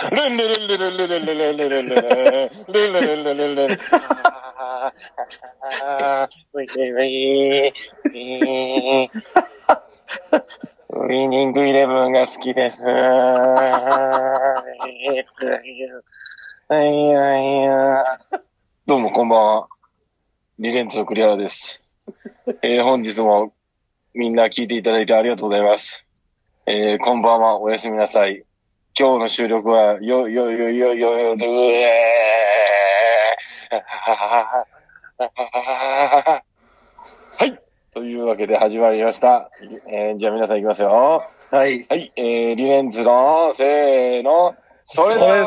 ルンルルンルルンルルンルルンルルンルルンルルンルルンルルンルンウィウィウィウィニングイレブンが好きです。はいはいやどうもこんばんは。リレンツのクリアラです。えー本日もみんな聞いていただいてありがとうございます。えーこんばんは、おやすみなさい。今日の収録は、よ、よ、よ、よ、よ、よ、どえーはい。というわけで始まりました。えーじゃあ皆さん行きますよ。はい。はい。えー、リレンズの、せーの、それぞれだ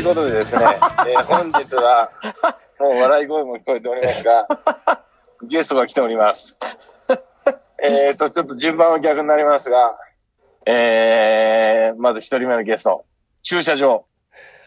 ということでですね、えー本日は、もう笑い声も聞こえておりますが、ゲストが来ております。えーと、ちょっと順番は逆になりますが、えー、まず一人目のゲスト、駐車場。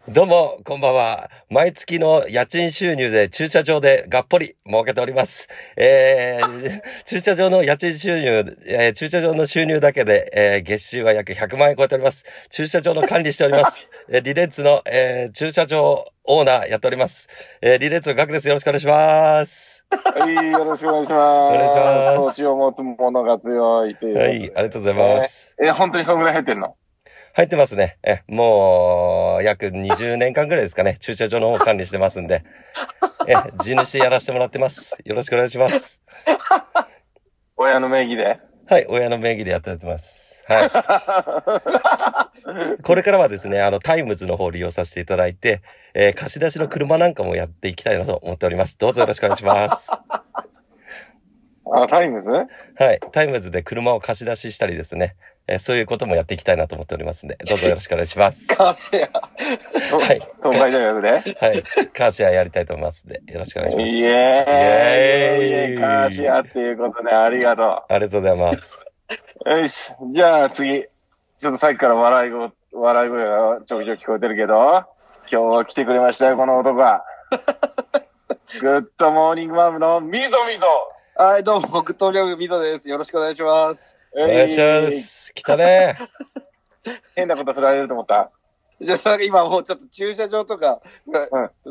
どうも、こんばんは。毎月の家賃収入で駐車場でがっぽり儲けております。えー、駐車場の家賃収入、えー駐車場の収入だけで、えー月収は約100万円超えております。駐車場の管理しております。えーリレッツの、えー駐車場オーナーやっております。えーリレッツのガクです。よろしくお願いします。はい、よろしくお願いします。お願いします土地を持つ者が強いという。はい、ありがとうございます。えー本当にそんぐらい入ってんの？入ってますね。え、もう、約20年間ぐらいですかね。駐車場の方管理してますんで。え、地主やらせてもらってます。よろしくお願いします。親の名義で？はい、親の名義でやってやってます。はい。これからはですね、あの、タイムズの方を利用させていただいて、えー貸し出しの車なんかもやっていきたいなと思っております。どうぞよろしくお願いします。あ、タイムズ？はい。タイムズで車を貸し出ししたりですね、えーそういうこともやっていきたいなと思っておりますんで、どうぞよろしくお願いします。カーシェア。とはい東海大学ではい。カーシェアやりたいと思いますんで、よろしくお願いします。イエーイイエーイカーシェアっていうことでありがとありがとうございます。う。よし。じゃあ次。ちょっとさっきから笑い声、笑い声がちょくちょく聞こえてるけど、今日は来てくれましたよ、この男は。グッドモーニングマムのみぞみぞ。はい、どうも、グッドリョグみぞです。よろしくお願いします。お願いします。来たね。変なこと振られると思った。じゃあ、なんか今もうちょっと駐車場とか、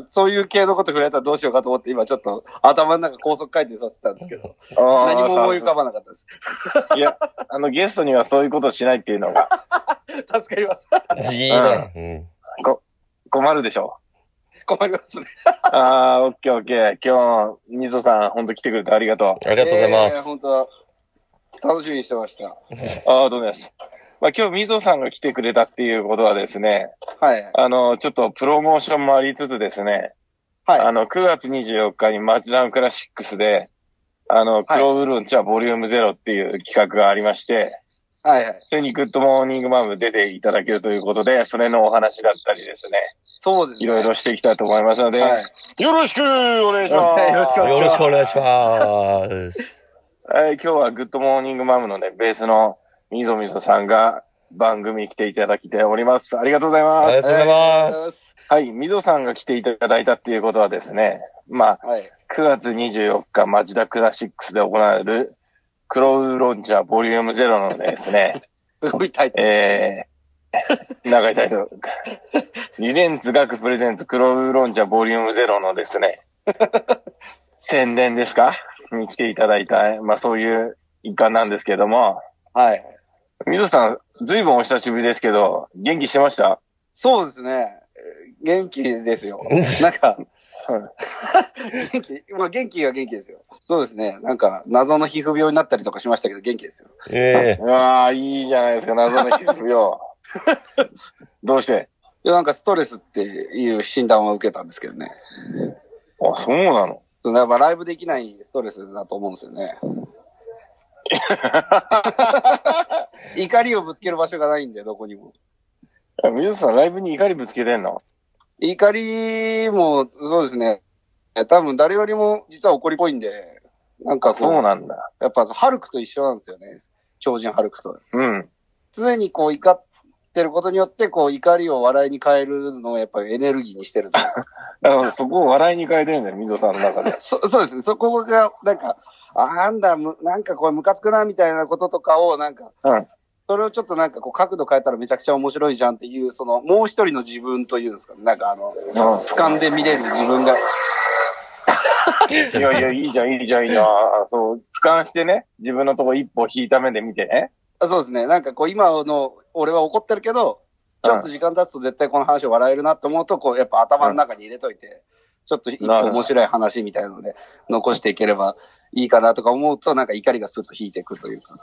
そういう系のこと触れたらどうしようかと思って、今ちょっと頭の中高速回転させてたんですけど、何も思い浮かばなかったです。いや、あの、ゲストにはそういうことしないっていうのが 助かります。いいね。困るでしょ？困りますね。あー、オッケーオッケー。今日、みぞさん、ほんと来てくれてありがとう。うん。ありがとうございまえーす。本当楽しみにしてました。あー、どうもございます。まあ、今日、みぞさんが来てくれたっていうことはですね、はい。あの、ちょっとプロモーションもありつつですね、はい。あの、9月24日にマチダウンクラシックスで、あの、クローブルーンチャーボリュームゼロっていう企画がありまして、はいはい。それにグッドモーニングマム出ていただけるということで、それのお話だったりですね、そうですね。いろいろしていきたいと思いますので、はい。よろしくお願いします。よろしくお願いしますよろしくお願いします。はい、今日はグッドモーニングマムのね、ベースのみぞみぞさんが番組に来ていただきております。ありがとうございあます。りがとうございます。はい、みぞさんが来ていただいたっていうことはですね、まあ、す。はい。9月24日、町田クラシックスで行われる、クロウロンチャーボリュームゼロのですね、すごいタイトル。えー、長いタイトル。リレンツ学プレゼンツクロウロンチャーボリュームゼロのですね、宣伝ですか？に来ていただいた、まあそういう一環なんですけども、はい。みぞさん、ずいぶんお久しぶりですけど、元気してました？そうですね。えー元気ですよ。なんか、元気、まあ元気は元気ですよ。そうですね。なんか、謎の皮膚病になったりとかしましたけど、元気ですよ。え うわあ、いいじゃないですか、謎の皮膚病。どうして？いや、なんかストレスっていう診断を受けたんですけどね。あ、そうなの？そうやっぱライブできないストレスだと思うんですよね。怒りをぶつける場所がないんで、どこにも。水さん、ライブに怒りぶつけてんの？怒りも、そうですね。多分誰よりも実は怒りっぽいんで、なんかこう、そうなんだ。やっぱハルクと一緒なんですよね。超人ハルクと。うん。常にこう怒ってることによって、こう怒りを笑いに変えるのをやっぱりエネルギーにしてると。だからそこを笑いに変えてるんだよ、みぞさんの中で。そそうですね。そこが、なんか、あ、なんだ、むなんかこれムカつくな、みたいなこととかを、なんか、うんそれをちょっとなんかこう角度変えたらめちゃくちゃ面白いじゃんっていう、その、もう一人の自分というんですかね。なんかあの、俯瞰で見れる自分が、いやいや、いいじゃん、いいじゃん、いいな。そう、俯瞰してね、自分のとこ一歩引いた目で見てね。あそうですね。なんかこう今の俺は怒ってるけど、ちょっと時間経つと絶対この話を笑えるなって思うと、こうやっぱ頭の中に入れといて、ちょっと一個面白い話みたいなので残していければいいかなとか思うと、なんか怒りがスッと引いていくというか。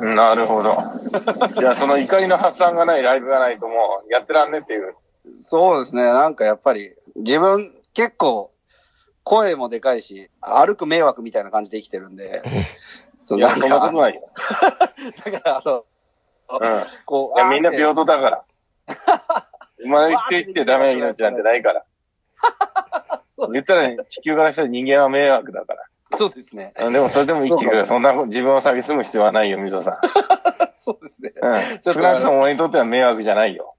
なるほど。じゃあ、その怒りの発散がないライブがないともうやってらんねっていう。そうですね。なんかやっぱり自分結構声もでかいし、歩く迷惑みたいな感じで生きてるんで、そいや、そんなことないよ。だからあの、うん。こう、いや、みんな平等。等だから。生まれてきてダメな命なんてないから。そう言ったら、地球からしたら人間は迷惑だから。そうですね。うんでもそれでも生きてくれ。そんな自分を蔑む必要はないよ、みぞさそうですね。ん。うん。少なくとも俺にとっては迷惑じゃないよ。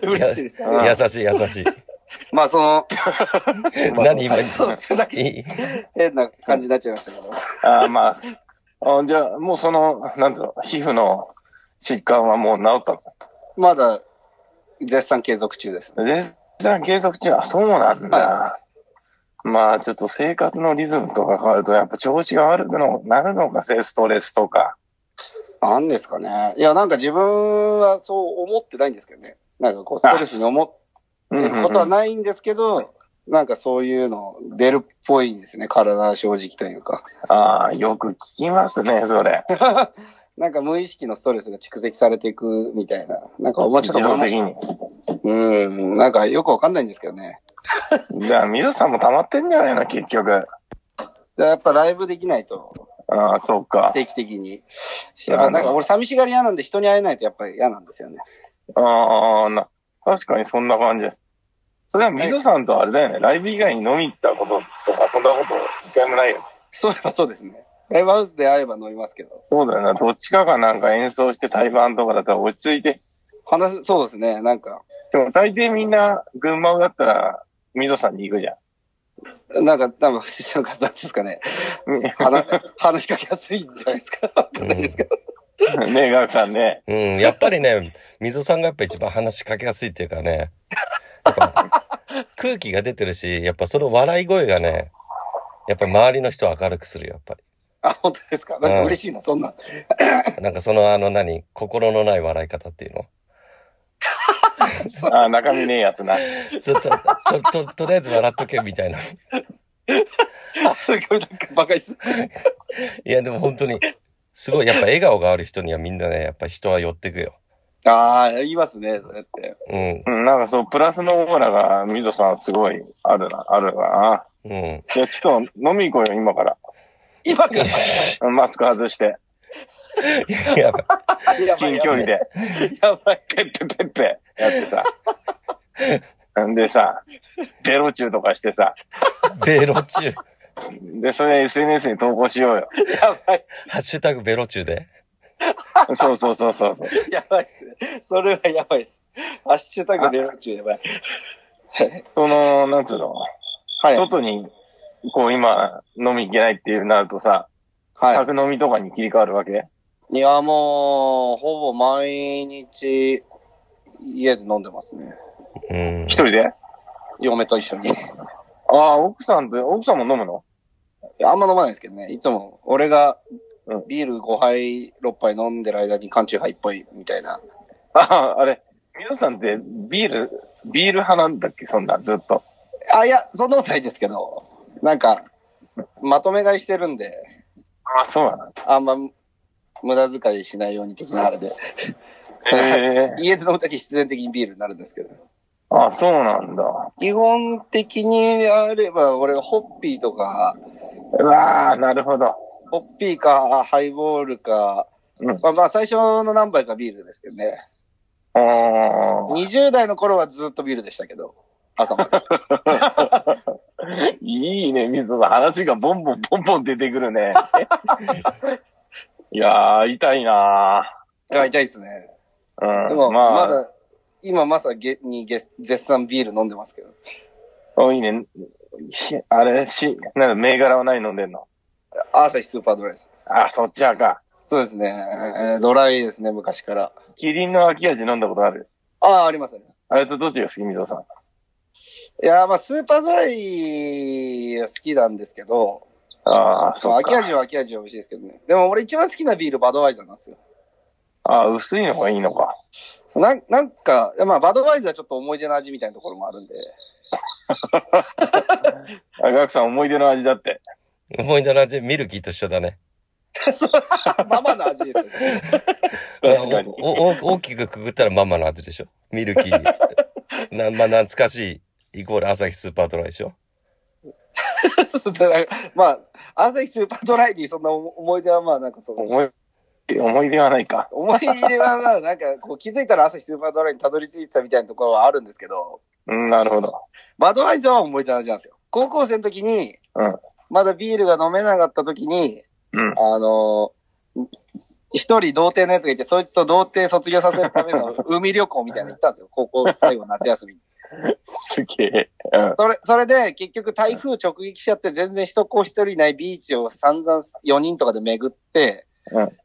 嬉しいです。うん優しい優しい。まあその、何今、そうですね。なんかいい変な感じになっちゃいましたけど。ああ、まあ。あじゃあ、もうその、なんていうの、皮膚の疾患はもう治ったまだ、絶賛継続中です。の絶賛継続中、あ、そうなんだ。まあ、ちょっと生活のリズムとか変わると、やっぱ調子が悪くのなるのか、ストレスとか。なんですかね。いや、なんか自分はそう思ってないんですけどね。なんかこう、ストレスに思っことはないんですけど、なんかそういうの出るっぽいですね。体正直というか。ああ、よく聞きますね、それ。なんか無意識のストレスが蓄積されていくみたいな。なんか、まあちょ自っと動的に。うん、なんかよくわかんないんですけどね。じゃあ、水さんも溜まってんじゃないの、結局。じゃあやっぱライブできないと、ああ、そうか。定期的に。やっぱなんか俺寂しがり屋なんで人に会えないとやっぱり嫌なんですよね。ああ、な、確かにそんな感じです。それは水さんとあれだよね、ライブ以外に飲み行ったこととか、そんなこと一回もないよ。そういえばそうですね。ライブハウスで会えば飲みますけど。そうだよな、どっちかがなんか演奏して対バンとかだったら落ち着いて。話、そうですね。なんか、でも大抵みんな群馬だったら、水さんに行くじゃん。なんか、多分、なんか、なんですかね。話、話しかけやすいんじゃないですか。わかんないですけど。ねえ、ガクさんね。うん、やっぱりね、溝さんがやっぱ一番話しかけやすいっていうかね、空気が出てるし、やっぱその笑い声がね、やっぱり周りの人を明るくするよ、やっぱあ、本当ですか？なんか嬉しいな、そんな。り。なんかそのあの何、心のない笑い方っていうの？ああ、中身ねえやつな。ずっと、と、と、とりあえず笑っとけみたいな。すごいなんかバカにすいや、でも本当に、すごい、やっぱ笑顔がある人にはみんなね、やっぱ人は寄ってくよ。ああ、言いますね、そうやって。うん、うん、なんかそう、プラスのオーラが、水さんすごいあるな、あるな。うん。いや、ちょっと飲み行こうよ、今から。今から？うんマスク外して、やばいやばい近距離で、やばい。ペッペペッペやってさ。んでさ、ベロチューとかしてさ、ベロ中。で、それ SNS に投稿しようよ。やばい。ハッシュタグベロ中で？そうそうそうそう。やばいっすね。それはやばいっす。ハッシュタグベロ中やばい。その、なんつうの、はい。外に、こう今、飲み行けないっていうなるとさ、は宅飲みとかに切り替わるわけ？い。いや、もう、ほぼ毎日、家で飲んでますね。うん一。人で？嫁と一緒に。ああ、奥さんと、奥さんも飲むの？あんま飲まないですけどね。いつも、俺がうんビール5杯、6杯飲んでる間に缶チューハイ1杯みたいな。ああ、あれ、皆さんってビール、ビール派なんだっけ？そんな、ずっと。あ、いや、そんなことないですけど、なんか、まとめ買いしてるんで、ああ、そうなの？あんま無駄遣いしないように的なあれで。ええ 家で飲むとき必然的にビールになるんですけど。あそうなんだ。基本的にあれば、俺、ホッピーとか、うわあ、なるほど。ホッピーか、ハイボールか、うんまあまあ最初の何杯かビールですけどね。あー20代の頃はずっとビールでしたけど、朝まで。いいね、水野。話がボンボンボンボン出てくるね。いやー、痛いないや、痛いですね。ー。うん。でも、まあ、まだ、今まさげにげ絶賛ビール飲んでますけど。おいいね。ひあれ、し、なんだ、銘柄は何飲んでんの？朝日スーパードライです。あ、そっちはか。そうですね。えードライですね、昔から。キリンの秋味飲んだことある？ああ、ありますね。あれとどっちが好き、水野さん。いや、まあ、スーパードライは好きなんですけど、ああ、そまあ、っか。秋味は秋味は美味しいですけどね。でも俺一番好きなビールバドワイザーなんですよ。ああ、薄いのがいいのか。なんなんか、まあ、バドワイザーちょっと思い出の味みたいなところもあるんで。あ、ガクさん思い出の味だって。思い出の味、ミルキーと一緒だね。ママの味ですよね。確かに。おおお大きくくぐったらママの味でしょ？ミルキー。な、まあ、懐かしい、イコール朝日スーパードライでしょ？まあ、朝日スーパードライにそんな思い出はまあなんかその、思い、思い出はないか。思い出はまあなんかこう気づいたら朝日スーパードライにたどり着いたみたいなところはあるんですけど、うん、なるほど。バドワイザーは思い出の味なんですよ。高校生の時に、うんまだビールが飲めなかった時に、うん。あのー一人童貞のやつがいて、そいつと童貞卒業させるための海旅行みたいなの行ったんですよ。高校最後の夏休みに。すげえ。うん。それ、それで結局台風直撃しちゃって全然人こう一人いないビーチを散々4人とかで巡って、うん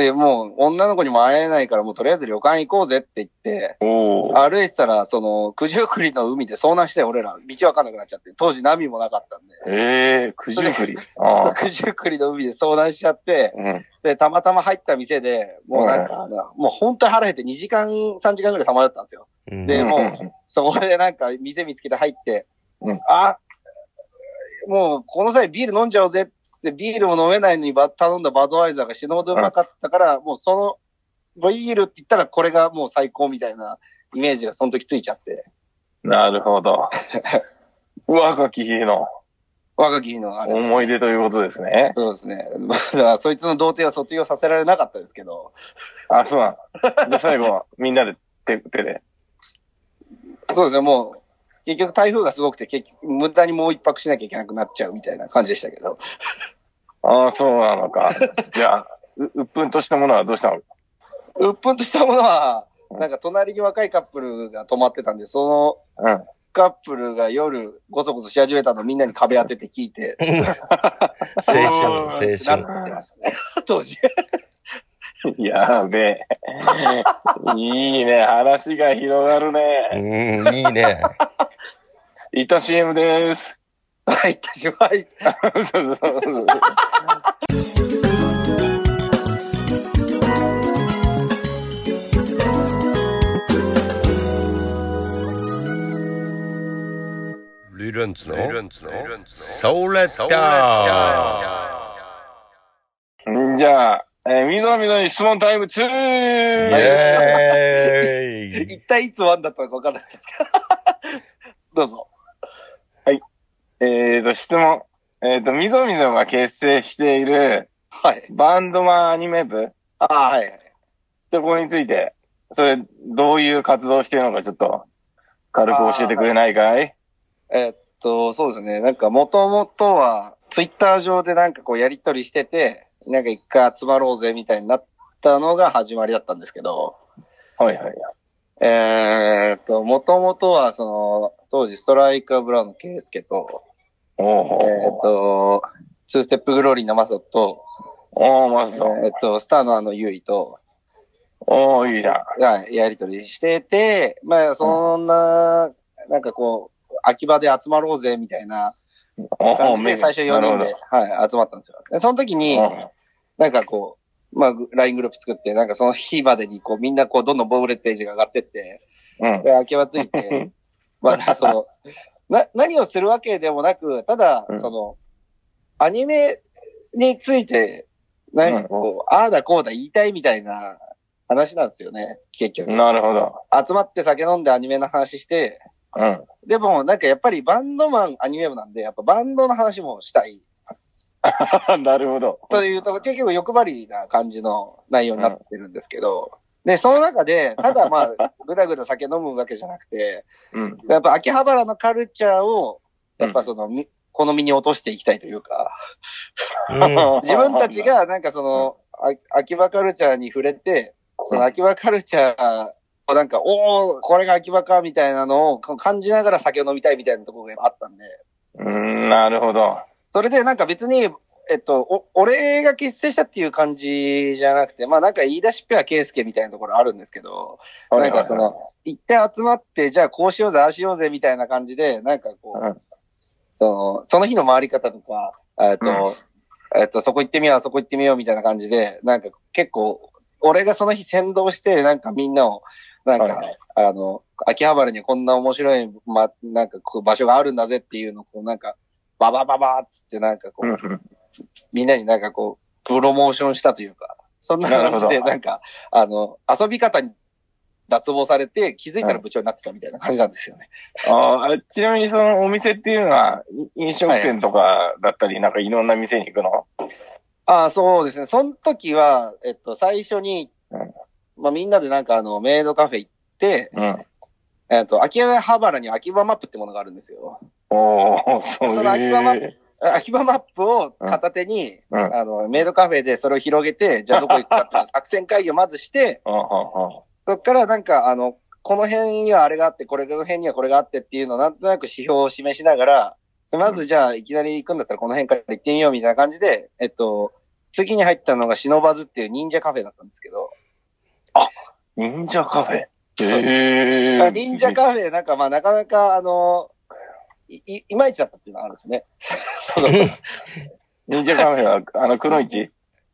で、もう女の子にも会えないからもうとりあえず旅館行こうぜって言って。歩いてたら、その、九十九里の海で遭難して俺ら道わかんなくなっちゃって、当時波もなかったんで、ええ九十九里。九十九里の海で遭難しちゃって、うん。で、たまたま入った店で、もうなんか、もう本当に腹減って2時間、3時間ぐらい様だったんですよ。うんでもううんそこでなんか店見つけて入って、うんあ、もうこの際ビール飲んじゃおうぜっつってビールも飲めないのにば頼んだバドワイザーが死ぬほどうまかったから、もうその、ビールって言ったらこれがもう最高みたいなイメージがその時ついちゃって、なるほど。若き日の若き日のあれです、思い出ということですね。そうですね。まあだそいつの童貞は卒業させられなかったですけど、あ、そうなん。で、最後はみんなで手、手で。そうですね、もう、結局台風がすごくて、結局無駄にもう一泊しなきゃいけなくなっちゃうみたいな感じでしたけど。ああ、そうなのか。じゃあ、う、うっぷんとしたものはどうしたの？うっぷんとしたものは、なんか隣に若いカップルが泊まってたんで、そうん。のカップルが夜ごそごそし始めたのをみんなに壁当てて聞いて、青春、青春。なってましたね、当時。やべえ。いいね。話が広がるね。うん、いいね。いった CM です。はい、確かに。そうそうそうリレンツの？ソーレッダーじゃあ、えー、みぞみぞに質問タイム 2! イエーイ 一体いつワンだったのか分かんないですけど。どうぞ。えーと、質問。えーと、みぞみぞが結成しているはい。バンドマンアニメ部ああ、はい。そこについて、それ、どういう活動をしているのかちょっと、軽く教えてくれないかい？えーっと、そうですね。なんか、もともとは、ツイッター上でなんかこうやりとりしてて、なんか一回集まろうぜみたいになったのが始まりだったんですけど、はいはい。えーっと、もともとは、その、当時ストライカーブラウンのケイスケと、おえーっーと、ツーステップグローリーのマサと、おー、まえずそう。ーっと、スターのあのユイと、おー、いいじゃん。はい、やりとりしてて、まあ、そんな、なんかこう、秋葉で集まろうぜみたいな感じで、最初4人で、はい、集まったんですよ。で、その時に、なんかこう、まあ、LINE グループ作って、なんかその日までに、こう、みんなこう、どんどんボレッテージが上がってって、うん。で、秋葉ついて、まあ、その、な、何をするわけでもなく、ただう、んその、アニメについて、なんかこう、ああだこうだ言いたいみたいな話なんですよね、結局。なるほど。集まって酒飲んでアニメの話して、うん。でも、なんかやっぱりバンドマンアニメ部なんで、やっぱバンドの話もしたい。なるほど。というと、結局欲張りな感じの内容になってるんですけど、で、その中で、ただまあ、ぐだぐだ酒飲むわけじゃなくて、うん。やっぱ秋葉原のカルチャーを、やっぱその、み好みに落としていきたいというか、うん 自分たちがなんかその、あ秋葉カルチャーに触れて、その秋葉カルチャーをなんか、おおこれが秋葉かみたいなのをか感じながら酒を飲みたいみたいなところがあったんで、うん、なるほど。それでなんか別に、えっと、お、俺が結成したっていう感じじゃなくて、まあなんか言い出しっぺは圭介みたいなところあるんですけど、なんかその、一旦集まって、じゃあこうしようぜ、ああしようぜみたいな感じで、なんかこう、うん。その、その日の回り方とか、えっと、えっと、そこ行ってみよう、あそこ行ってみようみたいな感じで、なんか結構、俺がその日先導して、なんかみんなを、なんか、はいあの、秋葉原にこんな面白い、ま、なんかこう場所があるんだぜっていうのを、こうなんか、ババババーっつってなんかこう、うんうん。みんなになんかこう、プロモーションしたというか、そんな感じで、なんか、あの、遊び方に脱帽されて、気づいたら部長になってたみたいな感じなんですよね。あーちなみにそのお店っていうのは、い飲食店とかだったり、なんかいろんな店に行くの？ああ、そうですね。その時は、えっと、最初に、うんまあみんなでなんかあの、メイドカフェ行って、うん。えっと、秋葉原に秋葉マップってものがあるんですよ。おー、そうその秋葉マッいう。あ秋葉マップを片手に、うん。あの、メイドカフェでそれを広げて、じゃあどこ行くかっていう 作戦会議をまずして、そっからなんか、あの、この辺にはあれがあって、これの辺にはこれがあってっていうのをなんとなく指標を示しながら、まずじゃあいきなり行くんだったらこの辺から行ってみようみたいな感じで、えっと、次に入ったのがシノバズっていう忍者カフェだったんですけど、忍者カフェ。へえ。忍者カフェなんかまあなかなかあの、い、いいまいちだったっていうのがあるんですね。忍者カフェは、あの、くのいち？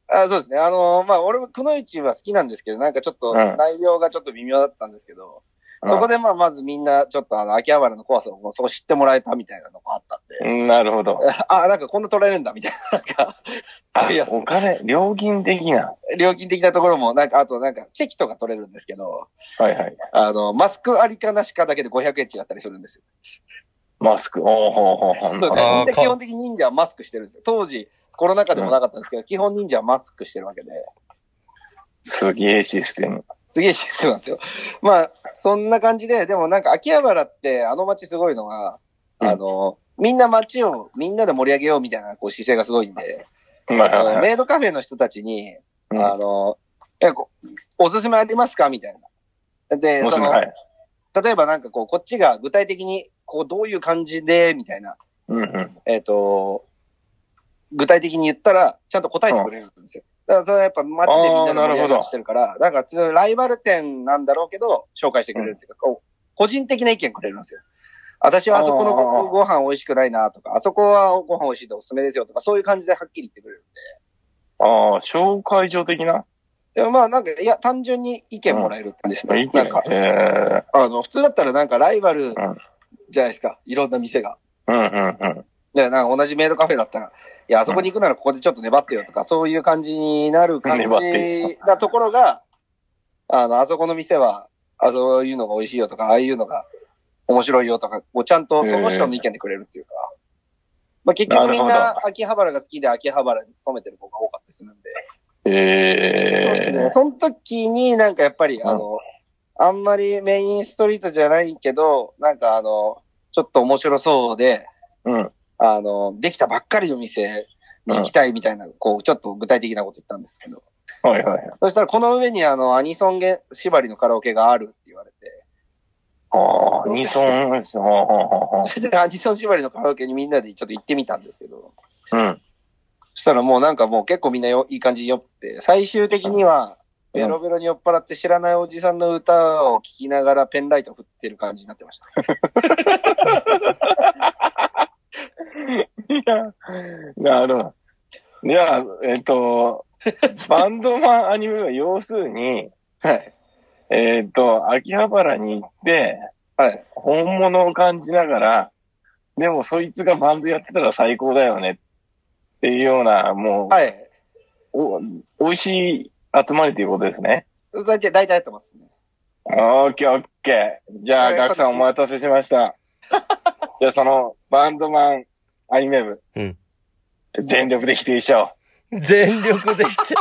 あそうですね。あの、まあ俺もくのいちは好きなんですけど、なんかちょっとうん内容がちょっと微妙だったんですけど、そこでまあまずみんなちょっとあの、秋葉原の怖さをそう知ってもらえたみたいなのがあったんで、うんなるほど。あ、なんかこんな取られるんだ、みたいな、なんか、そういうやあ、お金、料金的な。つ、料金的なところも、なんか、あとなんか、チェキとか取れるんですけど、はいはい。あの、マスクありかなしかだけで500円違ったりするんですよ。マスク。おーほうほうほう。そうね。みんな基本的に忍者はマスクしてるんですよ。当時、コロナ禍でもなかったんですけど、基本忍者はマスクしてるわけで、すげえシステム。すげえシステムなんですよ。まあ、そんな感じで、でもなんか秋葉原って、あの街すごいのが、うんあの、みんな街をみんなで盛り上げようみたいなこう姿勢がすごいんで、はいあの。メイドカフェの人たちに、うんあの、えこおすすめありますかみたいな。で、その、はい。例えばなんかこう、こっちが具体的に、こう、どういう感じで、みたいな、うんうん。えっ、と、具体的に言ったら、ちゃんと答えてくれるんですよ。だからそれはやっぱ街でみんなで盛り上げようとしてるから、なんかライバル店なんだろうけど、紹介してくれるっていうか、こう、個人的な意見くれるんですよ。私はあそこのご飯美味しくないなとか、あそこはご飯美味しいでおすすめですよとか、そういう感じではっきり言ってくれるんで。ああ、紹介状的な？でもまあなんか、いや、単純に意見もらえるって感じですね。いいねなんか。、へあの、普通だったらなんかライバルんじゃないですか。いろんな店が。え。うんうんうん。で、なんか同じメイドカフェだったら、いや、あそこに行くならここでちょっと粘ってよとか、そういう感じになる感じなところが、あの、あそこの店は、あそういうのが美味しいよとか、ああいうのが面白いよとか、こうちゃんとその人の意見でくれるっていうか、まあ結局みんな秋葉原が好きで秋葉原に勤めてる子が多かったりするんで、そうですえね。その時になんかやっぱり、あの、あんまりメインストリートじゃないけど、なんかあの、ちょっと面白そうで、え。うん。あの、できたばっかりの店に行きたいみたいな、こう、ちょっと具体的なこと言ったんですけど。はいはいはい。そしたらこの上にあの、アニソンゲ縛りのカラオケがあるって言われて、ああ、二村です。ほうほうほうほそれでアニソン縛りのカラオケにみんなでちょっと行ってみたんですけど、う。うん。そしたらもうなんかもう結構みんなよいい感じに酔って、最終的には、ベロベロに酔っ払って知らないおじさんの歌を聴きながらペンライト振ってる感じになってました。いや、なるほど。じゃあ、えっと、バンドマンアニメは要するに、はい。えっと、秋葉原に行って、はい。本物を感じながら、でもそいつがバンドやってたら最高だよねっていうような、もう、はい。お、美味しい集まりということですね。大体、大体やってますね。オッケーオッケー。じゃあ、はいガクさんお待たせしました。じゃあ、その、バンドマンアニメ部。うん全力で否定しちゃおう。全力で否定。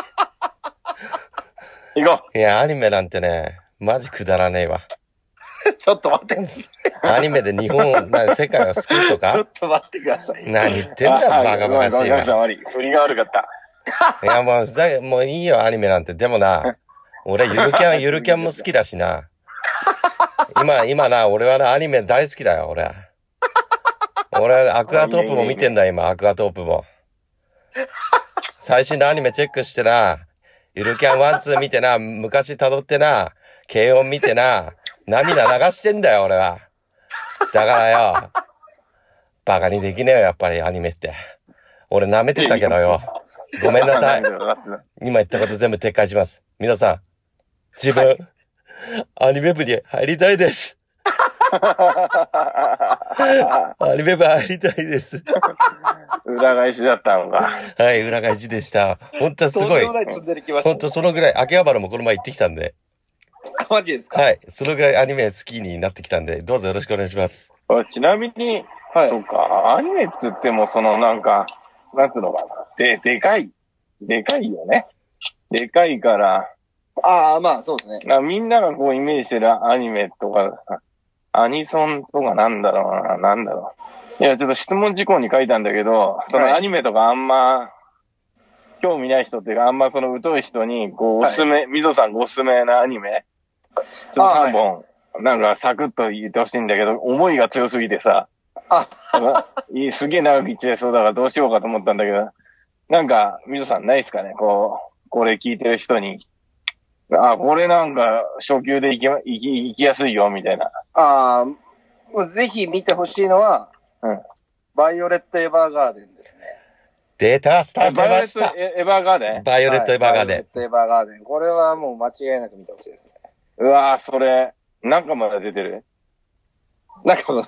行こいや、アニメなんてね、マジくだらねえわ。ちょっと待って。アニメで日本、な世界を救うと ちょかっと待ってください。何言ってう。んだバカバカしいごめんごめんごめんわ。悪い。振りが悪かった。いや、もう、ざもういいよ、アニメなんて。でもな、俺、ゆるキャン、ゆるキャンも好きだしな。今、今な、俺はな、アニメ大好きだよ、俺。俺、アクアトープも見てんだ、今、アクアトープも。最新のアニメチェックしてな、ゆるキャンワンツー見てな、昔辿ってな、けいおん見てな、涙流してんだよ、俺は。だからよ、バカにできねえよ、やっぱりアニメって。俺舐めてたけどよ。ごめんなさい。今言ったこと全部撤回します。皆さん、自分、アニメ部に入りたいです。アニメ部入りたいです。裏返しだったのか。はい、裏返しでした。本当はすごい。本当そのぐらい、秋葉原もこの前行ってきたんで、マジですか？はい、そのぐらいアニメ好きになってきたんで、どうぞよろしくお願いします。あちなみに、はいそうか、アニメっつっても、そのなんか、なんつうのかな。で、でかい。でかいよね。でかいから、ああ、まあそうですね。なみんながこうイメージしてるアニメとか、アニソンとかなんだろうな、なんだろう。いや、ちょっと質問事項に書いたんだけど、そはい。のアニメとかあんま、興味ない人っていうか、あんまその疎い人に、こう、おはい。すすめ、みぞさんがおすすめなアニメ、ちょっと3本、なんかサクッと言ってほしいんだけど、思いが強すぎてさ、あ、いいすげえ長く言っちゃいそうだからどうしようかと思ったんだけど、なんか、みぞさんないですかね？こう、これ聞いてる人に。あ、これなんか初級で行きま、行き、行きやすいよ、みたいな。ああ、もうぜひ見てほしいのは、うんバイオレット・エヴァーガーデンですね。データスタートバイオレット。エエヴァーガーデン？バイオレットエヴァーガーデン。はいバイオレット・エヴァーガーデン。これはもう間違いなく見てほしいですね。うわぁ、それ、何巻まで出てる？なんかもう、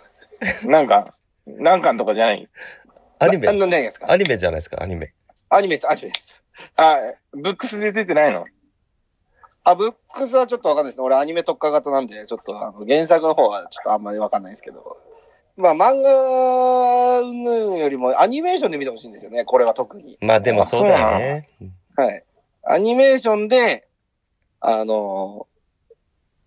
何巻何巻とかじゃない？アニメ？な、な何ですか？アニメじゃないですか、アニメ。アニメです、アニメです。あ、ブックスで出てないの？あ、ブックスはちょっとわかんないですね。俺アニメ特化型なんで、ちょっとあの原作の方はちょっとあんまりわかんないですけど。まあ漫画云々よりもアニメーションで見てほしいんですよね。これは特に。まあでもそうだよね。はい。アニメーションで、あの、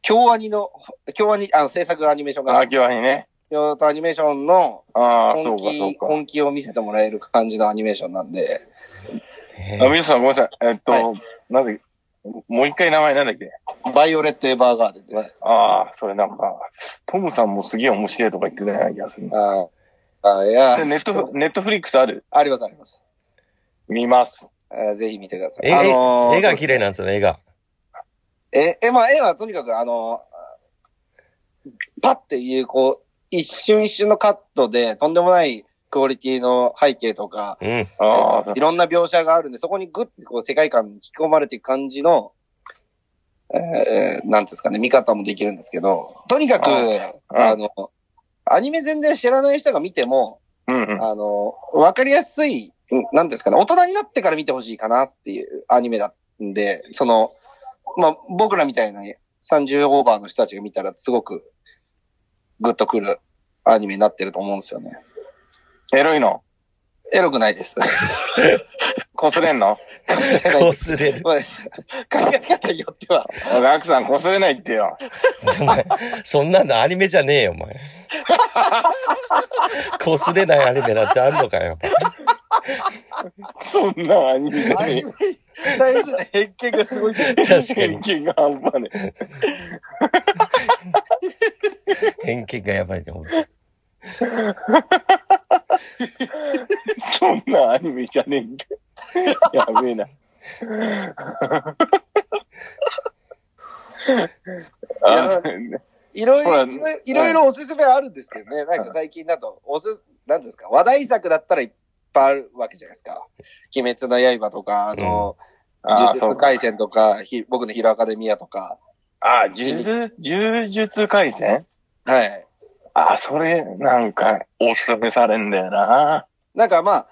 京アニの、京アニ、あの制作アニメーションが、あ、今日にね。京都アニメーションのああ、そ本うか、そう気、か。本気を見せてもらえる感じのアニメーションなんで、へあ、皆さんごめんなさい。えっと、はいなんだっけもう一回名前なんだっけ？バイオレット・エヴァーガーデンです。ああ、それなんか、トムさんもすげえ面白いとか言ってたような気がする。ああ、あいやネットフ、ネットフリックスある？ありますあります。見ます。あぜひ見てください。え、あのー絵が綺麗なんですよね、絵が。え、え、まあ、絵はとにかく、あの、パッていう、こう、一瞬一瞬のカットで、とんでもないクオリティの背景とか、うん。えっあといろんな描写があるんで、そこにグッてこう世界観に引き込まれていく感じの、えー、なんですかね、見方もできるんですけど、とにかく、ああの、アニメ全然知らない人が見ても、あ、うんうん。あの、わかりやすい、うんなんですかね、大人になってから見てほしいかなっていうアニメだんで、その、まあ、僕らみたいな30オーバーの人たちが見たらすごくグッとくるアニメになってると思うんですよね。エロいの？エロくないです。擦れんの？こすれる。まあ考え方によっては、ガクさん擦れないってよ。お前、そんなのアニメじゃねえよ、お前。こすれないアニメなんてあんのかよ。そんなアニメアニでメに対する偏見がすごい。確かに。偏見が半端ね偏見がやばいね、ほんと。え。そんなアニメじゃねえんだよ。やべえな。あいろいろ、いろいろおすすめあるんですけどね。なんか最近だと、おす、なんですか、話題作だったらいっぱいあるわけじゃないですか。鬼滅の刃とか、あの、あ呪術廻戦とか、ひ僕のヒーローアカデミアとか。あ、呪術、呪術廻戦？はい。あ、それ、なんか、おすすめされんだよな。なんかまあ、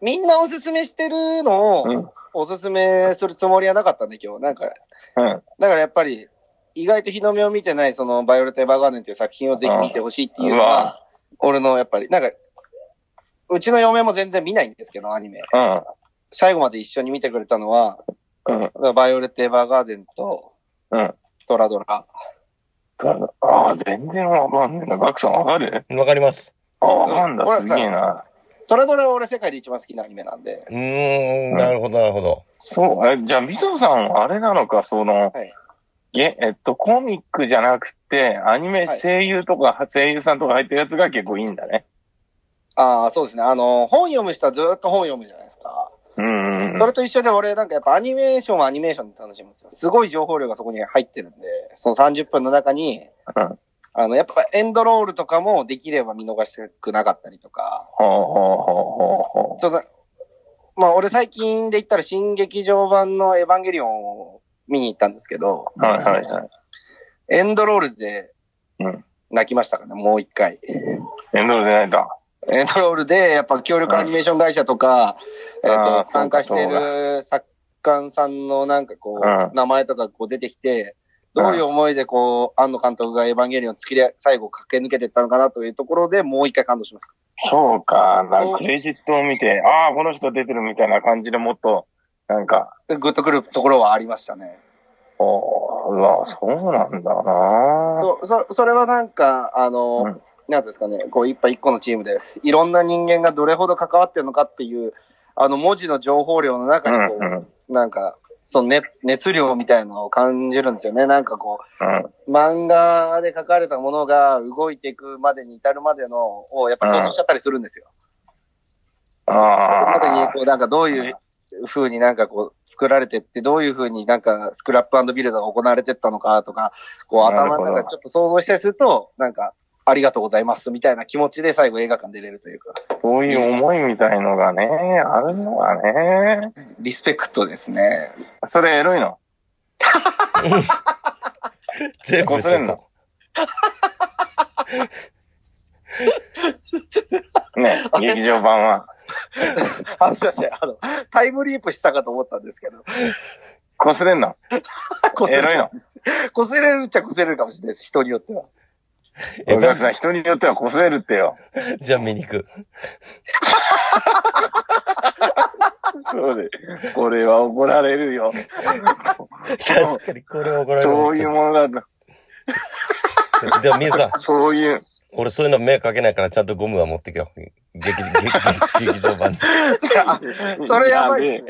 みんなおすすめしてるのうんを、おすすめするつもりはなかったんで今日。なんか、うん。だからやっぱり、意外と日の目を見てない、その、バイオレット・エヴァーガーデンっていう作品をぜひ見てほしいっていうのうわが、俺のやっぱり、なんか、うちの嫁も全然見ないんですけど、アニメ。うん。最後まで一緒に見てくれたのは、うん。バイオレット・エヴァーガーデンと、うん。トラドラ。ああ、全然わかんねえな。ガクさんわかる？わかります。ああ、わかんだ。うんすげえな。トラドラは俺世界で一番好きなアニメなんで。うーん、なるほど、なるほど。そう、え、じゃあ、みそさんはあれなのか、その、はいえ、えっと、コミックじゃなくて、アニメはい声優とか、声優さんとか入ってるやつが結構いいんだね。ああ、そうですね。あの、本読む人はずっと本読むじゃないですか。うんうんうん。それと一緒で俺なんかやっぱアニメーションはアニメーションで楽しむんですよ。すごい情報量がそこに入ってるんで、その30分の中に、うんあの、やっぱエンドロールとかもできれば見逃したくなかったりとか、ほうほうほうほうほその、まあ俺最近で言ったら新劇場版のエヴァンゲリオンを見に行ったんですけど、う。はいはいはい。エンドロールでうん泣きましたかね、もう一回。エンドロールでないだ。エンドロールでやっぱ協力アニメーション会社とか、えっ、と、参加している作家さんのなんかこう、うん。名前とかこう出てきて、どういう思いでこう、庵野監督がエヴァンゲリオンを作り、最後駆け抜けていったのかなというところでもう一回感動しましそうか。なんかクレジットを見て、ああ、この人出てるみたいな感じでもっと、なんか、た。グッとくるところはありましたね。おーうわ、そうなんだな。そ、そそれはなんか、あの、うんなんですかね、こう一杯一個のチームで、いろんな人間がどれほど関わってるのかっていう、あの文字の情報量の中にこう、うんうんなんか、その熱熱量みたいなのを感じるんですよね。なんかこう、うん。漫画で書かれたものが動いていくまでに至るまでのをやっぱ想像しちゃったりするんですよ。そこあまでにあ。こうなんかどういう風になんかこう作られてって、どういう風になんかスクラップビルドが行われてったのかとか、こう頭の中でちょっと想像したりすると、なんかありがとうございますみたいな気持ちで最後映画館出れるというか、そういう思いみたいのがね、あるのがね。リスペクトですね。それエロいの？全部そこすんのこ。ね、劇場版は。あの、すいませんあの、タイムリープしたかと思ったんですけど、こすれんの？こすれエロいの？こすれるっちゃこすれるかもしれないです、人によっては。えお客さん、人によってはこすれるってよ。じゃあ見に行く。そうで。これは怒られるよ。確かにこれ怒られる。そういうものだと。じゃあ、みんさん、そういう。俺そういうの目かけないからちゃんとゴムは持ってけよ。劇、劇、劇場版で。それやばい。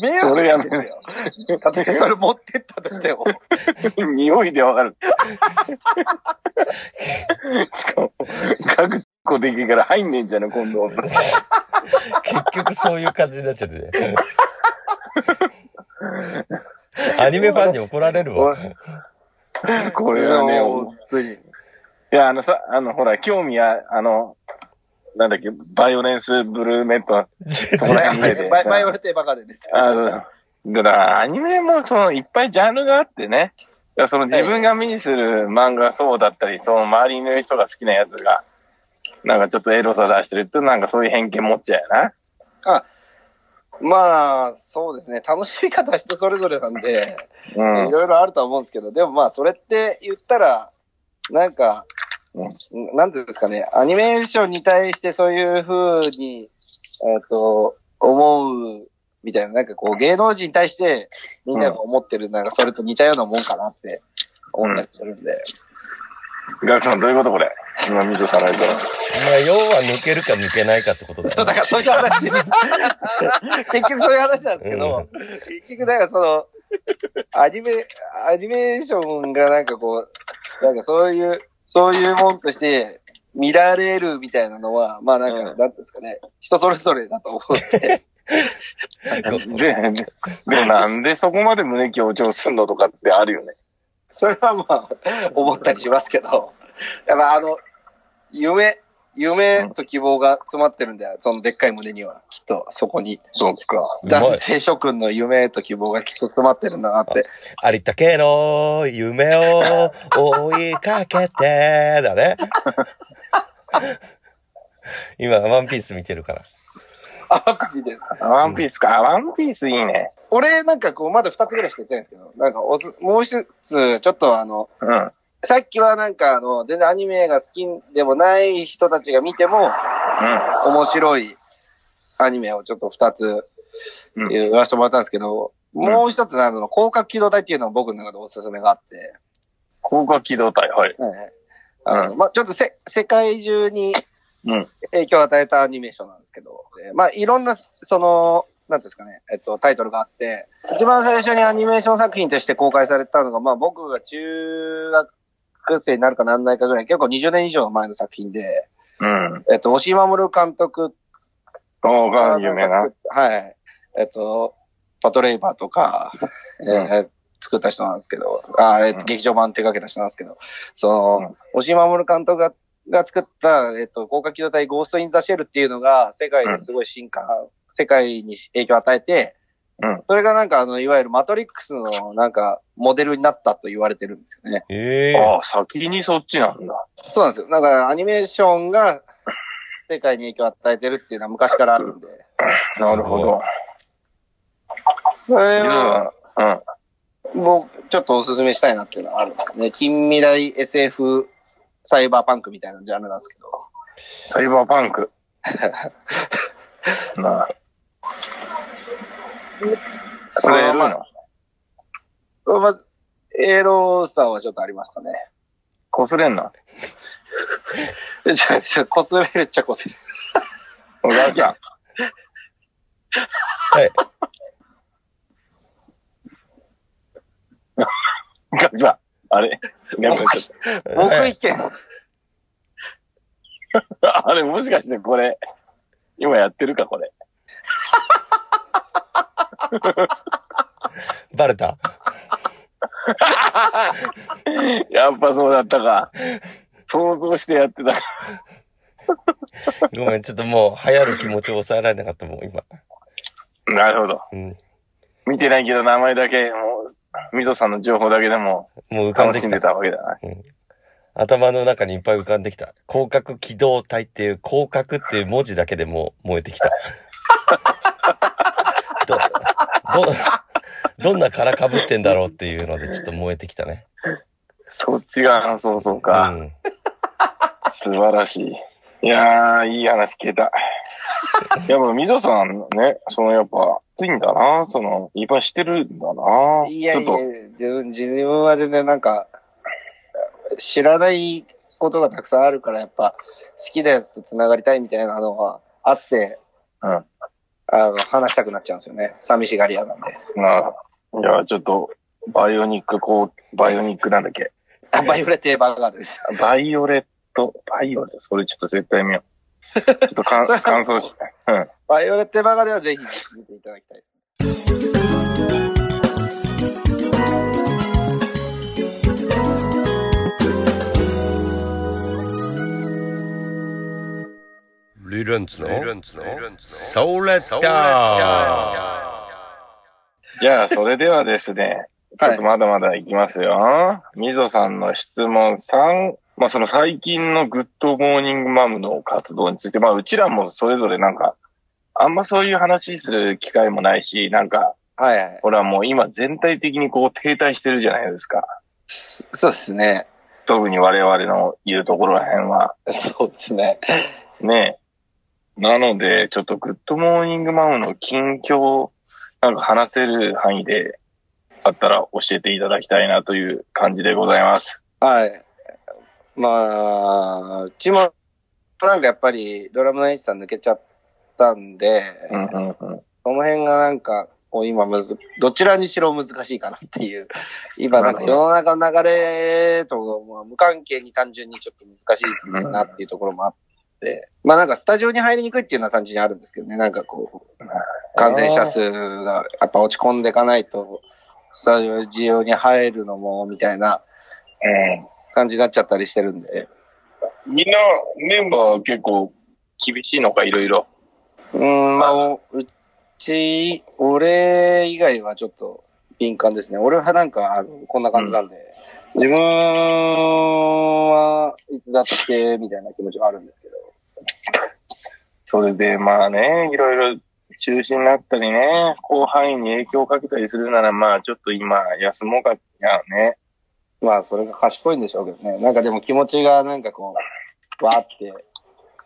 迷惑ですよ。例えばそれ持ってったとしても。匂いでわかる。しかも、各個できるから入んねえんじゃね、今度。結局そういう感じになっちゃってね。アニメファンに怒られるわ。これはね、本当に。いや、あのさ、あの、ほら、興味は、あの、なんだっけ、バイオレンスブルーメット。バイバイオレットエヴァガーデンです。あの、だから、アニメも、その、いっぱいジャンルがあってね。その自分が目にする漫画がそうだったり、その周りの人が好きなやつが、なんかちょっとエロさ出してると、なんかそういう偏見持っちゃうよな。まあ、そうですね。楽しみ方は人それぞれなんで、うんい。ろいろあるとは思うんですけど、でもまあ、それって言ったら、なんか、うんなんていうんですかね、アニメーションに対してそういう風に、えっ、と、思うみたいな、なんかこう芸能人に対してみんなが思ってる、なんかそれと似たようなもんかなって思ったりするんで。ガクさん、どういうことこれ？今見てさないと。まあ、要は抜けるか抜けないかってことだそう、よね。だからそういう話です。結局そういう話なんですけど、うん結局だからその、アニメ、アニメーションがなんかこう、なんかそういう、そういうもんとして見られるみたいなのは、まあなんか、うん。なんですかね、人それぞれだと思う。ん で、で、ででもなんでそこまで胸強調すんのとかってあるよね。それはまあ、思ったりしますけど、やっぱあの、夢、夢と希望が詰まってるんだよ、そのでっかい胸には、きっとそこに。そうか。男性諸君の夢と希望がきっと詰まってるんだなって。有田家の夢を追いかけて、だね。今、ワンピース見てるから。あ、マジです。ワンピースか。ワンピースいいね。俺なんかこう、まだ二つぐらいしか言ってないんですけど、なんかおす、もう一つ、ちょっとあの、うん。さっきはなんかあの、全然アニメが好きでもない人たちが見ても、面白いアニメをちょっと二つうん言わせてもらったんですけど、もう一つあの、広角機動隊っていうのは僕の中でおすすめがあって、広角機動隊、はい。はいはい。あの、まあ、ちょっとせ、世界中にうん。影響を与えたアニメーションなんですけど、でまあ、いろんな、その、なんですかね、えっと、タイトルがあって、一番最初にアニメーション作品として公開されたのが、まあ、僕が中学生になるかなんないかぐらい、結構20年以上前の作品で、うん。えっと、押井守監督おが有名な。はい。えっと、パトレイバーとか、んえー作った人なんですけど、あえっと、うん劇場版手掛けた人なんですけど、その、うん押井守監督が、が作った、えっと、広角機動隊ゴースト・イン・ザ・シェルっていうのが、世界ですごい進化、世界に影響を与えて、うんそれがなんか、あの、いわゆるマトリックスの、なんか、モデルになったと言われてるんですよね。ええああ、先にそっちなんだ。そうなんですよ。だから、アニメーションが、世界に影響を与えてるっていうのは昔からあるんで、なるほど。それ実は、は、僕、ちょっとおすすめしたいなっていうのはあるんですよね。近未来 SF サイバーパンクみたいなジャンルなんですけど。うん。サイバーパンク。なあ。それいるまのまず、エロさはちょっとありますかね。こすれんな。え じゃゃあこすれるっちゃこすれる。お母ちゃん。はい。お母さん。あれ？僕意見、た。あれ、もしかしてこれ、今やってるか、これ。バレた？やっぱそうだったか。想像してやってた。ごめん、ちょっともう流行る気持ちを抑えられなかったもん、今。なるほど。うん。見てないけど名前だけ、もう、みぞさんの情報だけでももう浮かんでできた。たわけだな。頭の中にいっぱい浮かんできた。広角機動隊っていう、広角っていう文字だけでもう燃えてきた。ど、んな殻被ってんだろうっていうのでちょっと燃えてきたね。そっちが、そうそううか。ん。素晴らしい。いやー、いい話聞けた。やっぱ、みぞさんね、そのやっぱ、ついんだな。その、いっぱいしてるんだな。いやいや自分、自分は全然なんか、知らないことがたくさんあるから、やっぱ、好きなやつと繋がりたいみたいなのはあって、うん。あの、話したくなっちゃうんですよね。寂しがり屋なんで。なあ。いや、ちょっと、バイオニック、こう、バイオニックなんだっけ？あバイオレットエヴァーガーデンです。バイオレット、バイオレット、それちょっと絶対見よう。ちょっとかん それは感想し、うん。バイオレットエヴァーガーデンはぜひ見ていただきたいです。リレンツの、ソーレッダじゃあ、それではですね、ちょはいっと。まだまだいきますよ。みぞさんの質問3、まあその最近のグッドモーニングマムの活動について、まあうちらもそれぞれなんか、あんまそういう話する機会もないし、なんか、はいはい。ほらもう今全体的にこう停滞してるじゃないですか。そそうですね。特に我々のいるところら辺は。そうですね。ねえ。なので、ちょっとグッドモーニングマムの近況、なんか話せる範囲であったら教えていただきたいなという感じでございます。はい。まあ、うちも、なんかやっぱりドラムのエイチさん抜けちゃったんで、うんうんうん。その辺がなんか、こう今むず、どちらにしろ難しいかなっていう。今なんか世の中の流れと、まあ、無関係に単純にちょっと難しいなっていうところもあって、まあなんかスタジオに入りにくいっていうのは単純にあるんですけどね、なんかこう、感染者数がやっぱ落ち込んでいかないと、スタジオに入るのも、みたいな感じになっちゃったりしてるんで、うん。みんなメンバー結構厳しいのか、いろいろ。うーん、まあ、おうち、俺以外はちょっと敏感ですね。俺はなんか、こんな感じなんで、自分はいつだっけ？みたいな気持ちがあるんですけど。それで、まあね、いろいろ中止になったりね、広範囲に影響をかけたりするなら、まあちょっと今休もうか、やね。まあ、それが賢いんでしょうけどね。なんかでも気持ちがなんかこう、わーって、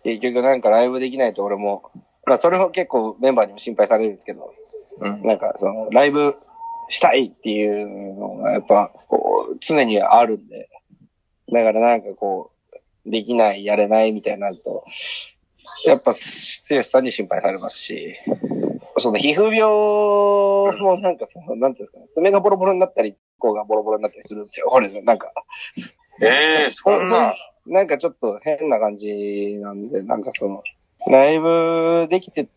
結局なんかライブできないと俺も、まあそれを結構メンバーにも心配されるんですけど、うん。なんかその、ライブしたいっていうのがやっぱ、こう、常にあるんで。だからなんかこう、できない、やれないみたいになると、やっぱ、剛さんに心配されますし、その皮膚病もなんかその、なんていうんですかね、爪がボロボロになったり、こうがボロボロになったりするんですよ。俺、なんか。ええそんな。なんかちょっと変な感じなんで、なんかその、ライブできて、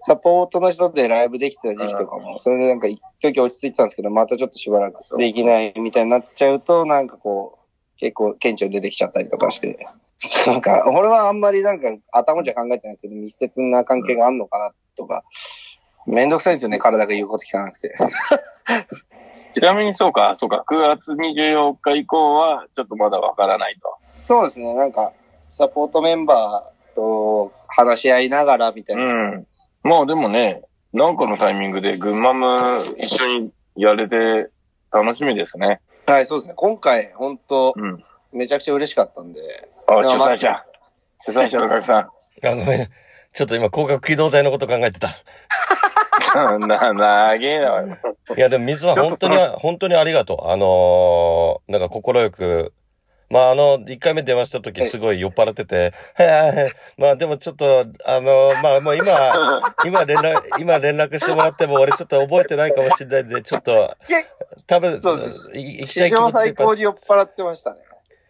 サポートの人でライブできてた時期とかも、それでなんか一時落ち着いてたんですけど、またちょっとしばらくできないみたいになっちゃうと、なんかこう、結構顕著に出てきちゃったりとかして、なんか、俺はあんまりなんか頭じゃ考えてないんですけど、密接な関係があんのかなとか、めんどくさいですよね、体が言うこと聞かなくて。ちなみにそうか、そうか、9月24日以降は、ちょっとまだわからないと。そうですね、なんか、サポートメンバーと話し合いながらみたいな。うん。まあでもね、なんかのタイミングでグンマム一緒にやれて楽しみですね。はい、そうですね。今回、本当うん。めちゃくちゃ嬉しかったんで。あ、主催者。主催者のお客さ あ、ごめん。ちょっと今、広角機動隊のこと考えてた。ん。な、なげえな。いや、でも水は本当に本当にありがとう。あのー、なんか心よく、まあ、あの、一回目電話した時すごい酔っ払ってて、まあでもちょっと、あのー、まあもう今、今連絡、今連絡してもらっても俺ちょっと覚えてないかもしれないんで、ちょっと、多分行きたい史上最高に酔よっ払ってましたね。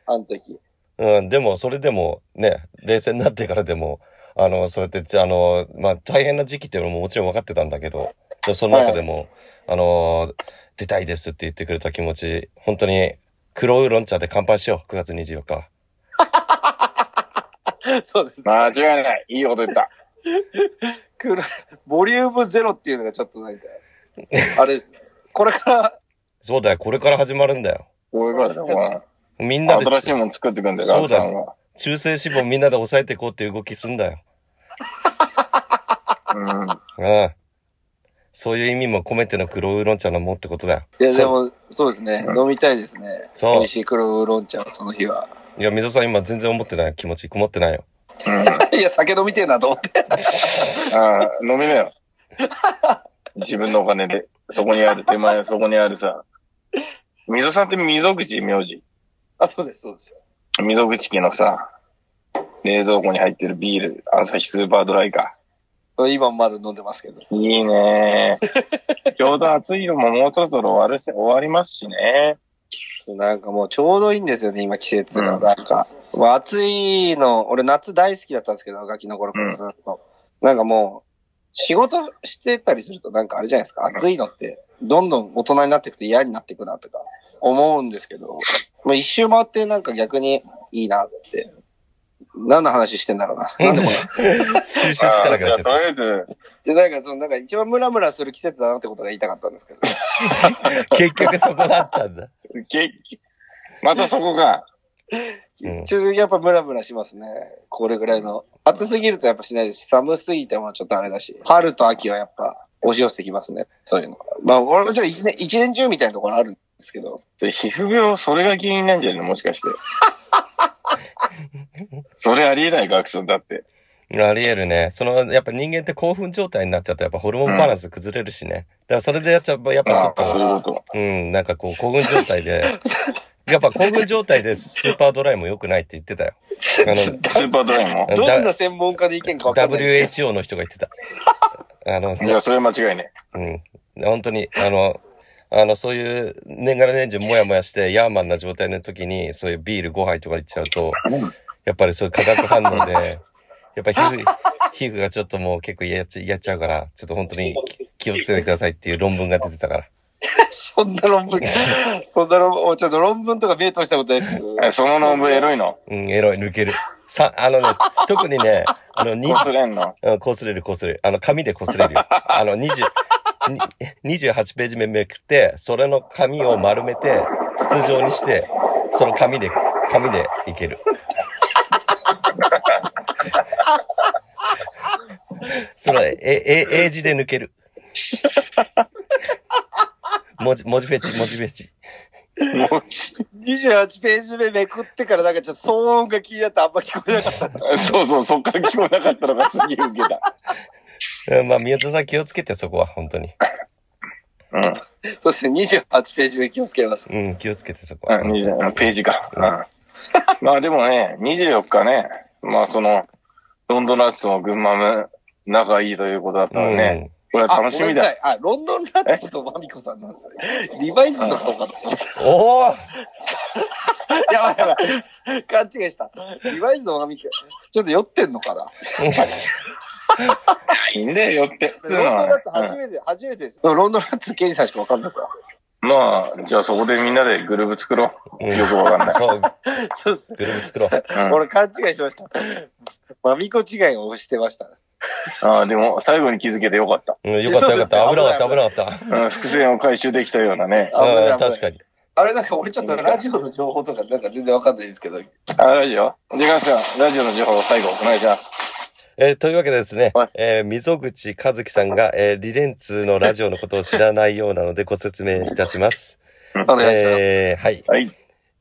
あの時。うん、でも、それでも、ね、冷静になってからでも、あの、そうやって、ああの、まあ、大変な時期っていうのももちろん分かってたんだけど、でその中でも、あの、出たいですって言ってくれた気持ち、本当に、黒ウーロン茶で乾杯しよう、9月24日。そうです。間違いない。いいこと言った。クルボリュームゼロっていうのがちょっとなんか、あれですね。これから、そうだよ、これから始まるんだよ。こういうことだよ、おみんなで、前新しいもの作ってくんだよ、ガそうだよクさんは。中性脂肪みんなで抑えていこうっていう動きすんだよ。うん。うん。そういう意味も込めての黒ウーロン茶のもってことだよ。いやでも、そうですね。うん飲みたいですね。そう美味しい黒ウーロン茶をその日は。いや、水戸さん今全然思ってない気持ち、曇ってないよ。いや、酒飲みてえなと思って。ああ、飲みなよ。自分のお金で。そこにある、手前、そこにあるさ。溝さんって溝口名字？あ、そうです、そうです。溝口家のさ、冷蔵庫に入ってるビール、朝日スーパードライか。今まだ飲んでますけど。いいね ちょうど暑いのももうそろそろ終わるし、終わりますしね。なんかもうちょうどいいんですよね、今季節が。うんなんか。もう暑いの、俺夏大好きだったんですけど、ガキの頃からずっと。なんかもう、仕事してたりするとなんかあれじゃないですか。暑いのって、どんどん大人になっていくと嫌になっていくなとか思うんですけど、もう一周回ってなんか逆にいいなって。何の話してんだろうな。なんでこの収集つかなくなっちゃった。あじゃあとりあえず、で、なんかその、なんか一番ムラムラする季節だなってことが言いたかったんですけど。結局そこだったんだ。けまたそこか。うんちょっとやっぱムラムラしますね。これぐらいの。暑すぎるとやっぱしないですし、寒すぎてもちょっとあれだし、春と秋はやっぱ押し寄せてきますね。そういうの。まあ、俺もちょっと一年、一年中みたいなところあるんですけど。皮膚病、それが原因なんじゃないの？もしかして。それありえない、ガクさんだって。あり得るね。その、やっぱ人間って興奮状態になっちゃうと、やっぱホルモンバランス崩れるしね。だからそれでやっちゃうやっぱちょっああ、そういうと、こと。うん、なんかこう、興奮状態で、やっぱ興奮状態でスーパードライも良くないって言ってたよ。あの、スーパードライも？どんな専門家で意見か分かんない。WHO の人が言ってた。あの、いや、それは間違いね。うん。本当に、あの、あの、そういう年がら年中もやもやしてヤーマンな状態の時に、そういうビール5杯とかいっちゃうと、やっぱりそういう化学反応で、やっぱ皮膚、皮膚がちょっともう結構やっちゃやっちゃうから、ちょっと本当に気をつけてくださいっていう論文が出てたから。そんな論文、そんな論文、ちょっと論文とか目通したことないですけど。えその論文エロいの？うん、エロい、抜ける。さ、あのね、特にね、あの、にこすれんの？うん、こすれる、こすれる。あの、紙でこすれるよ。あの、20、に28ページ目めくって、それの紙を丸めて、筒状にして、その紙で、紙でいける。その、え、え、英字で抜ける。文字、文字フェチ、文字フェチ。もうち28ページ目めくってからなんかちょっと騒音が気になってあんま聞こえなかった。そうそう、そっから聞こえなかったのがすげえ受けた。うんまあ、宮田さん気をつけて、そこは、本当に。うん。そして28ページ目気をつけます。うん、気をつけて、そこは。うん、20ページか。うん。まあでもね、24日ね、まあその、ロンドンラッツとも群馬も仲いいということだったのでね、これはあ、楽しみだ。あ、ロンドンラッツとマミコさんなんですね。リバイズの方かと思っうん。おおた。やばいやばい。勘違いした。リバイズのマミコ、ちょっと酔ってんのかな いいんだよ、よって。ロンドンラッツ初めて、初めてです。ロンドンラッツ刑事さんしかわかんないさ。うんまあ、じゃあそこでみんなでグループ作ろう。よくわかんない。そう、そうです。グループ作ろう。うん、俺勘違いしました。マミコ違いをしてました。ああ、でも最後に気づけてよかった。うん、よかったよかった。危なかった、危なかった。うん、伏線を回収できたようなね。危ない危ないうん、確かに。あれなんか俺ちょっとラジオの情報とかなんか全然わかんないですけど。あ、ラジオ時間さん、ラジオの情報を最後お願いします。えーというわけでですねはい、えー溝口和樹さんが、えーリレンツのラジオのことを知らないようなのでご説明いたします。お願いします。えーはい。はい。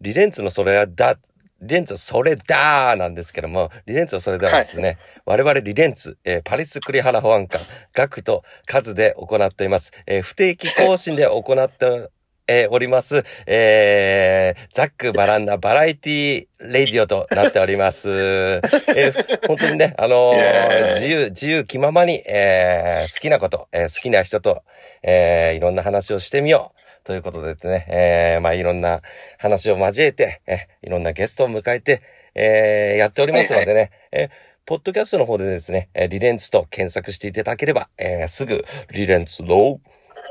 リレンツのそれはだ、リレンツそれだーなんですけども、リレンツのそれだはですね、我々リレンツ、えーパリス栗原保安官、学と数で行っています。えー不定期更新で行って、えーおります、えーザックバランナバラエティレディオとなっております。えー本当にね、あのー自由、自由気ままに、えー好きなこと、えー好きな人と、えーいろんな話をしてみよう。ということでですね、えーまあいろんな話を交えて、えーいろんなゲストを迎えて、えーやっておりますのでね、えーポッドキャストの方でですね、えーリレンツと検索していただければ、えーすぐ、リレンツの、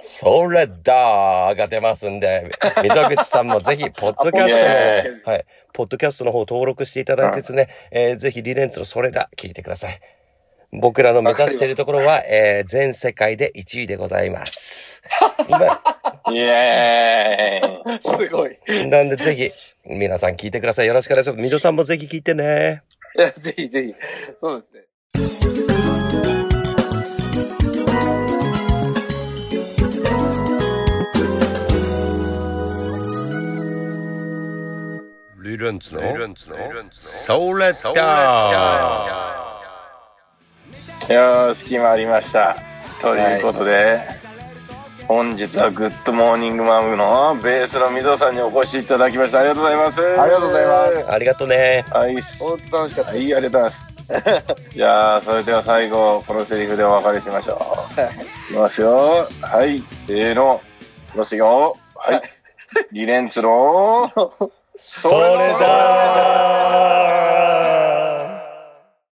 それだーが出ますんで、溝口さんもぜひ、ポッドキャストの はい、ポッドキャストの方登録していただいてですね、えーぜひリレンツのそれだ、聞いてください。僕らの目指しているところは、えー全世界で1位でございます。今、イエーイ。すごい。なんでぜひ、皆さん聞いてください。よろしくお願いします。みどさんもぜひ聞いてね。いや、ぜひぜひ。そうですね。リレンツの、それだいやー、隙間ありました。ということで、本日はグッドモーニングマムのベースのみぞさんにお越しいただきました。ありがとうございます。ありがとうございます。ありがとうね。はい。本当楽しかった。はい、ありがとうございます。じゃあ、それでは最後、このセリフでお別れしましょう。いきますよ。はい。せーの。いきますよ。はい。リレンツの、それだ